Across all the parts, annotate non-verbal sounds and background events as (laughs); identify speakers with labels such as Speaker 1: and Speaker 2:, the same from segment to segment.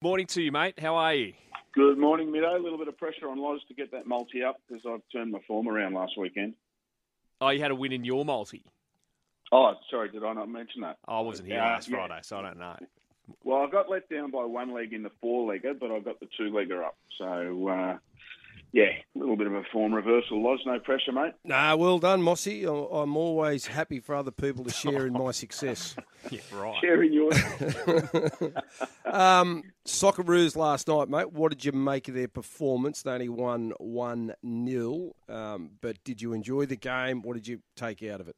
Speaker 1: Morning to you, mate. How are you?
Speaker 2: Good morning, Middo. A little bit of pressure on Loz to get that multi up because I've turned my form around last weekend.
Speaker 1: Oh, you had a win in your multi.
Speaker 2: Oh, sorry, did I not mention that?
Speaker 1: I wasn't here
Speaker 2: Uh,
Speaker 1: last
Speaker 2: yeah.
Speaker 1: Friday, so I don't know.
Speaker 2: Well, I got let down by one leg in the four legger, but I got the two legger up. So, uh, yeah, a little bit of a form reversal. Loz, no pressure, mate.
Speaker 3: Nah, well done, Mossy. I- I'm always happy for other people to share in my success. (laughs)
Speaker 1: Yeah, right.
Speaker 2: Sharing yours. (laughs) (laughs)
Speaker 3: Um, Socceroos last night, mate. What did you make of their performance? They only won 1 0. Um, but did you enjoy the game? What did you take out of it?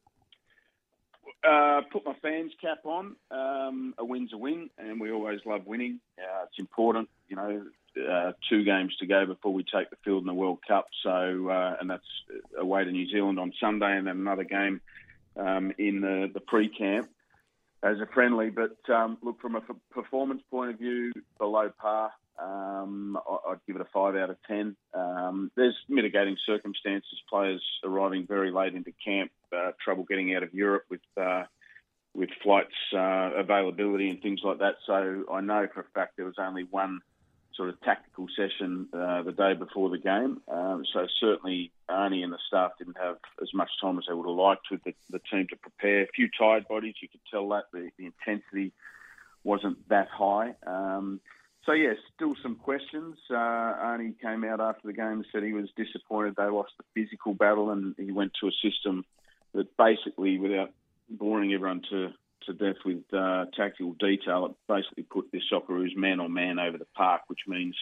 Speaker 2: Uh, put my fans cap on. Um, a win's a win, and we always love winning. Uh, it's important, you know. Uh, two games to go before we take the field in the World Cup. So, uh, and that's away to New Zealand on Sunday, and then another game um, in the, the pre-camp as a friendly. But um, look, from a performance point of view, below par. Um, I- I'd give it a five out of ten. Um, there's mitigating circumstances. Players arriving very late into camp, uh, trouble getting out of Europe with uh, with flights uh, availability and things like that. So I know for a fact there was only one sort of tactical session uh, the day before the game. Um, so certainly Arnie and the staff didn't have as much time as they would have liked with the, the team to prepare. A few tired bodies, you could tell that the, the intensity wasn't that high. So yeah, still some questions. Uh, Arnie came out after the game and said he was disappointed they lost the physical battle, and he went to a system that basically, without boring everyone to, to death with uh, tactical detail, it basically put this Socceroos man on man over the park, which means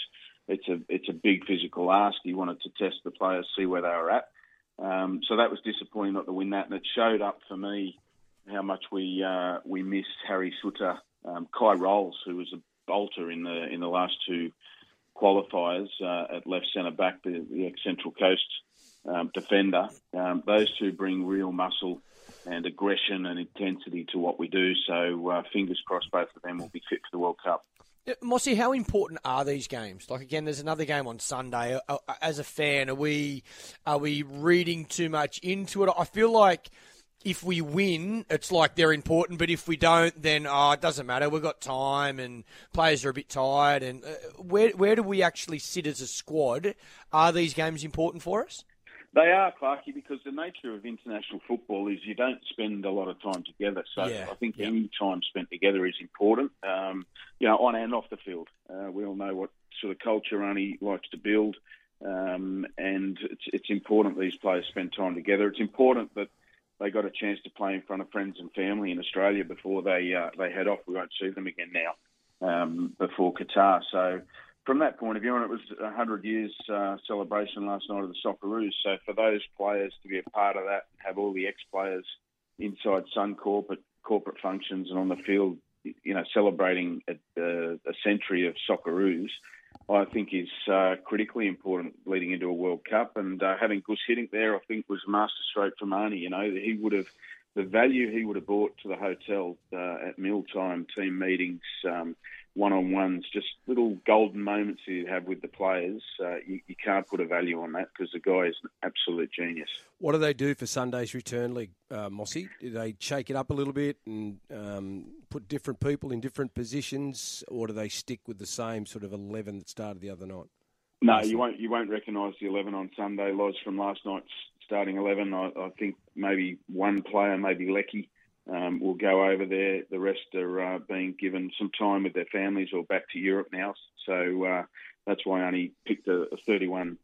Speaker 2: it's a it's a big physical ask. He wanted to test the players, see where they were at. Um, so that was disappointing not to win that, and it showed up for me how much we uh, we miss Harry Souttar, um, Kye Rowles, who was a bolter in the in the last two qualifiers uh, at left centre back, the, the ex Central Coast um, defender. Um, those two bring real muscle and aggression and intensity to what we do. So uh, fingers crossed, both of them will be fit for the World Cup.
Speaker 4: Mossy, how important are these games? Like again, there's another game on Sunday. Uh, uh, As a fan, are we are we reading too much into it? I feel like if we win, it's like they're important, but if we don't, then oh, it doesn't matter. We've got time, and players are a bit tired. And uh, where where do we actually sit as a squad? Are these games important for us?
Speaker 2: They are, Clarky, because the nature of international football is you don't spend a lot of time together. So
Speaker 4: Yeah,
Speaker 2: I think
Speaker 4: yeah.
Speaker 2: any time spent together is important, um, you know, on and off the field. Uh, we all know what sort of culture Arnie likes to build, um, and it's, it's important these players spend time together. It's important that they got a chance to play in front of friends and family in Australia before they uh, they head off. We won't see them again now um, before Qatar. So from that point of view, and it was a 100 years uh, celebration last night of the Socceroos. So for those players to be a part of that, and have all the ex-players inside Suncorp at corporate functions and on the field, you know, celebrating a, a, a century of Socceroos, I think is uh, critically important leading into a World Cup. And uh, having Guus Hiddink there, I think, was a masterstroke from Arnie. You know, he would have the value he would have brought to the hotel uh, at mealtime, team meetings, um, one-on-ones, just little golden moments he'd have with the players. Uh, you, you can't put a value on that because the guy is an absolute genius.
Speaker 3: What do they do for Sunday's return league, uh, Mossy? Do they shake it up a little bit and um, put different people in different positions, or do they stick with the same sort of 11 that started the other night?
Speaker 2: No, you won't. You won't recognise the eleven on Sunday, Loz, from last night's starting eleven. I, I think maybe one player, maybe Leckie, um, will go over there. The rest are uh, being given some time with their families or back to Europe now. So uh, that's why I only picked a, a 31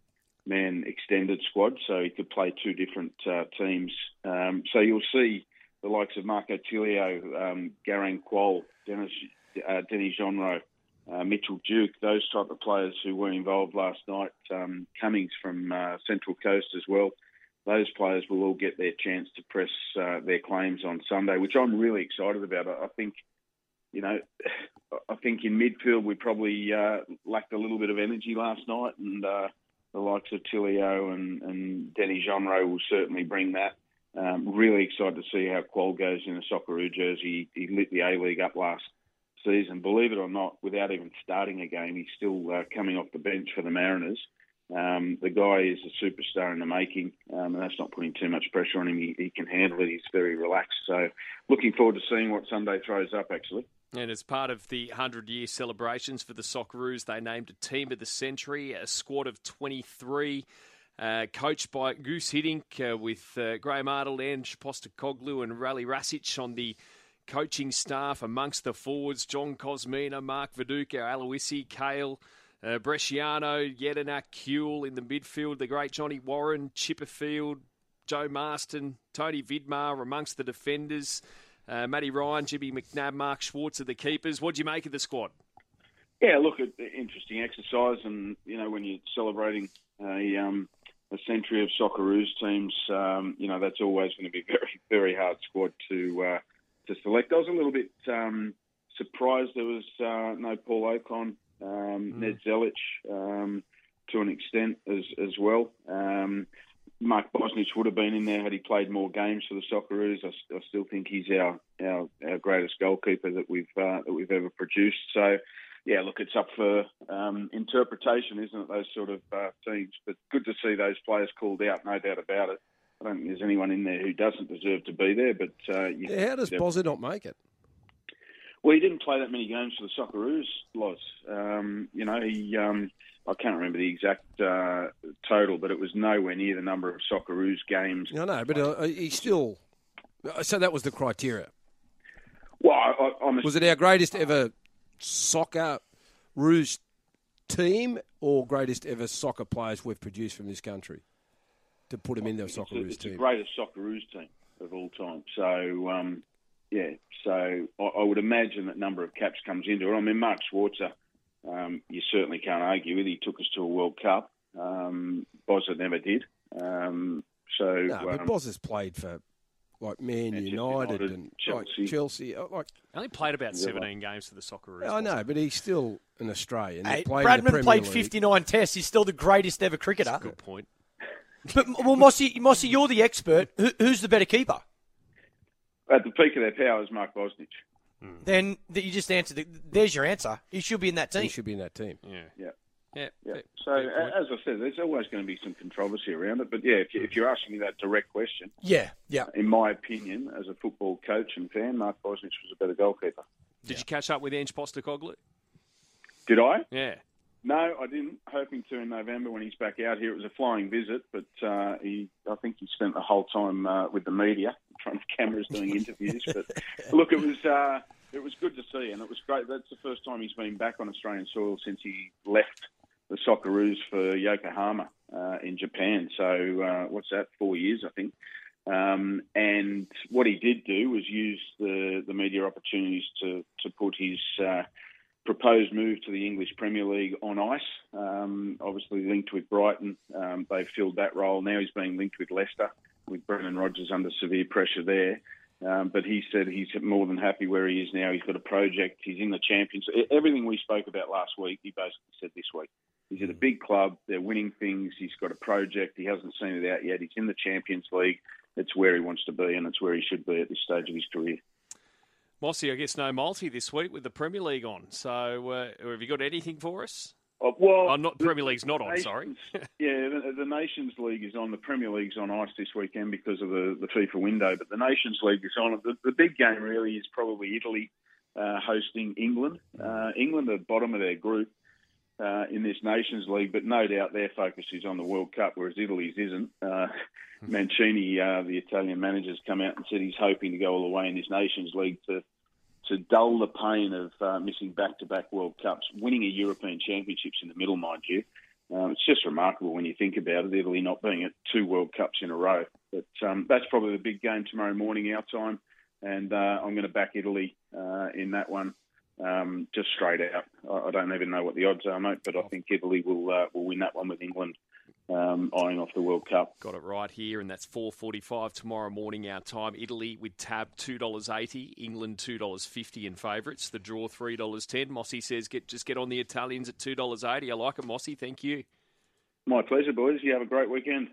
Speaker 2: man extended squad, so he could play two different uh, teams. Um, so you'll see the likes of Marco Tilio, um, Garang Kuol, Dennis, uh, Denis Genreau, uh, Mitchell Duke, those type of players who were involved last night. Um, Cummings from uh, Central Coast as well. Those players will all get their chance to press uh, their claims on Sunday, which I'm really excited about. I think, you know, (sighs) I think in midfield we probably uh, lacked a little bit of energy last night, and uh, the likes of Tilio and, and Denis Genreau will certainly bring that. Um, really excited to see how Kuol goes in a Socceroo jersey. He lit the A League up last season. Believe it or not, without even starting a game, he's still uh, coming off the bench for the Mariners. Um, the guy is a superstar in the making, um, and that's not putting too much pressure on him. He, he can handle it. He's very relaxed. So, looking forward to seeing what Sunday throws up. Actually,
Speaker 1: And as part of the 100 year celebrations for the Socceroos, they named a team of the century, a squad of 23, uh, coached by Guus Hiddink uh, with uh, Graham Arnold and Postecoglou and Rale Rasic on the coaching staff amongst the forwards John Kosmina, Mark Viduka, Aloisi, Kale, uh, Bresciano, Jedinak, Kuehl in the midfield, the great Johnny Warren, Chipperfield, Joe Marston, Tony Vidmar amongst the defenders, uh, Matty Ryan, Jimmy McNabb, Mark Schwartz are the keepers. What do you make of the squad?
Speaker 2: Yeah, look, interesting exercise, and you know when you're celebrating a um, a century of Socceroos teams, um, you know that's always going to be a (laughs) very very hard squad to uh, to select. I was a little bit um, surprised there was uh, no Paul Okon, um, mm. Ned Zelic um, to an extent as as well. Um, Mark Bosnich would have been in there had he played more games for the Socceroos. I, I still think he's our, our, our greatest goalkeeper that we've uh, that we've ever produced. So, yeah, look, it's up for um, interpretation, isn't it? Those sort of uh, teams, but good to see those players called out, no doubt about it. I don't think there's anyone in there who doesn't deserve to be there. But uh,
Speaker 3: how does Bozza not make it?
Speaker 2: Well, he didn't play that many games for the Socceroos, Loz. Um, you know, he. Um, I can't remember the exact uh, total, but it was nowhere near the number of Socceroos games.
Speaker 3: No, no, but uh, he still. So that was the criteria.
Speaker 2: Well, I, I'm
Speaker 3: was it our greatest ever soccer Roos team or greatest ever soccer players we've produced from this country to put him in the Socceroos team?
Speaker 2: the greatest Socceroos team of all time. So, um, yeah, so I, I, would imagine that number of caps comes into it. I mean, Mark Schwarzer um, you certainly can't argue with. He took us to a World Cup. Um, Bozza never did. Um, so,
Speaker 3: no, but um, Bozza's played for like Man United, United, and Chelsea. Like Chelsea. Uh, like
Speaker 1: only played about seventeen games for the Socceroos.
Speaker 3: I know, but he's still an Australian.
Speaker 4: Hey,
Speaker 3: played
Speaker 4: Bradman played fifty nine tests. He's still the greatest ever cricketer.
Speaker 1: good point.
Speaker 4: but well, Mossy, Mossy, you're the expert. Who, who's the better keeper?
Speaker 2: At the peak of their powers, Mark Bosnich.
Speaker 4: Mm. Then you just answered. The, there's your answer. He should be in that team.
Speaker 3: He should be in that team.
Speaker 1: Yeah.
Speaker 2: Yeah.
Speaker 1: Yeah.
Speaker 2: yeah. So, as I said, there's always going to be some controversy around it. But yeah, if, you, if you're asking me that direct question,
Speaker 4: yeah, yeah.
Speaker 2: In my opinion, as a football coach and fan, Mark Bosnich was a better goalkeeper.
Speaker 1: Did yeah. you catch up with Ange Postecoglou?
Speaker 2: Did I?
Speaker 1: Yeah.
Speaker 2: No, I didn't. Hoping to in November when he's back out here. It was a flying visit, but uh, he, I think he spent the whole time uh, with the media, front of cameras, doing (laughs) interviews. but look, it was uh, it was good to see, and it was great. That's the first time he's been back on Australian soil since he left the Socceroos for Yokohama uh, in Japan. So uh, what's that? Four years, I think. Um, and what he did do was use the, the media opportunities to to put his uh, proposed move to the English Premier League on ice. Um, obviously linked with Brighton, um, they filled that role. Now he's being linked with Leicester, with Brendan Rodgers under severe pressure there. Um, but he said he's more than happy where he is now. He's got a project. He's in the Champions. Everything we spoke about last week, he basically said this week. He's at a big club. They're winning things. He's got a project. He hasn't seen it out yet. He's in the Champions League. It's where he wants to be, and it's where he should be at this stage of his career.
Speaker 1: Mossy, I guess no multi this week with the Premier League on. So, uh, have you got anything for us?
Speaker 2: Oh, well,
Speaker 1: oh, not Premier League's not on.
Speaker 2: Nations,
Speaker 1: sorry. (laughs)
Speaker 2: yeah, the, the, Nations League is on. The Premier League's on ice this weekend because of the, the FIFA window. But the Nations League is on. The, the big game really is probably Italy uh, hosting England. Uh, England are bottom of their group uh, in this Nations League, but no doubt their focus is on the World Cup, whereas Italy's isn't. Uh, Mancini, uh, the Italian manager, has come out and said he's hoping to go all the way in this Nations League to to dull the pain of uh, missing back-to-back World Cups, winning a European Championships in the middle, mind you. Um, it's just remarkable when you think about it, Italy not being at two World Cups in a row. But um, that's probably the big game tomorrow morning, our time, and uh, I'm going to back Italy uh, in that one. Um, just straight out. I, I, don't even know what the odds are, mate, but I think Italy will uh, will win that one with England um, eyeing off the World Cup.
Speaker 1: Got it right here, and that's 4.45 tomorrow morning our time. Italy with tab $2.80, England $2.50 in favourites. The draw $3.10. Mossy says get just get on the Italians at $2.80. I like it, Mossy. Thank you.
Speaker 2: My pleasure, boys. You have a great weekend.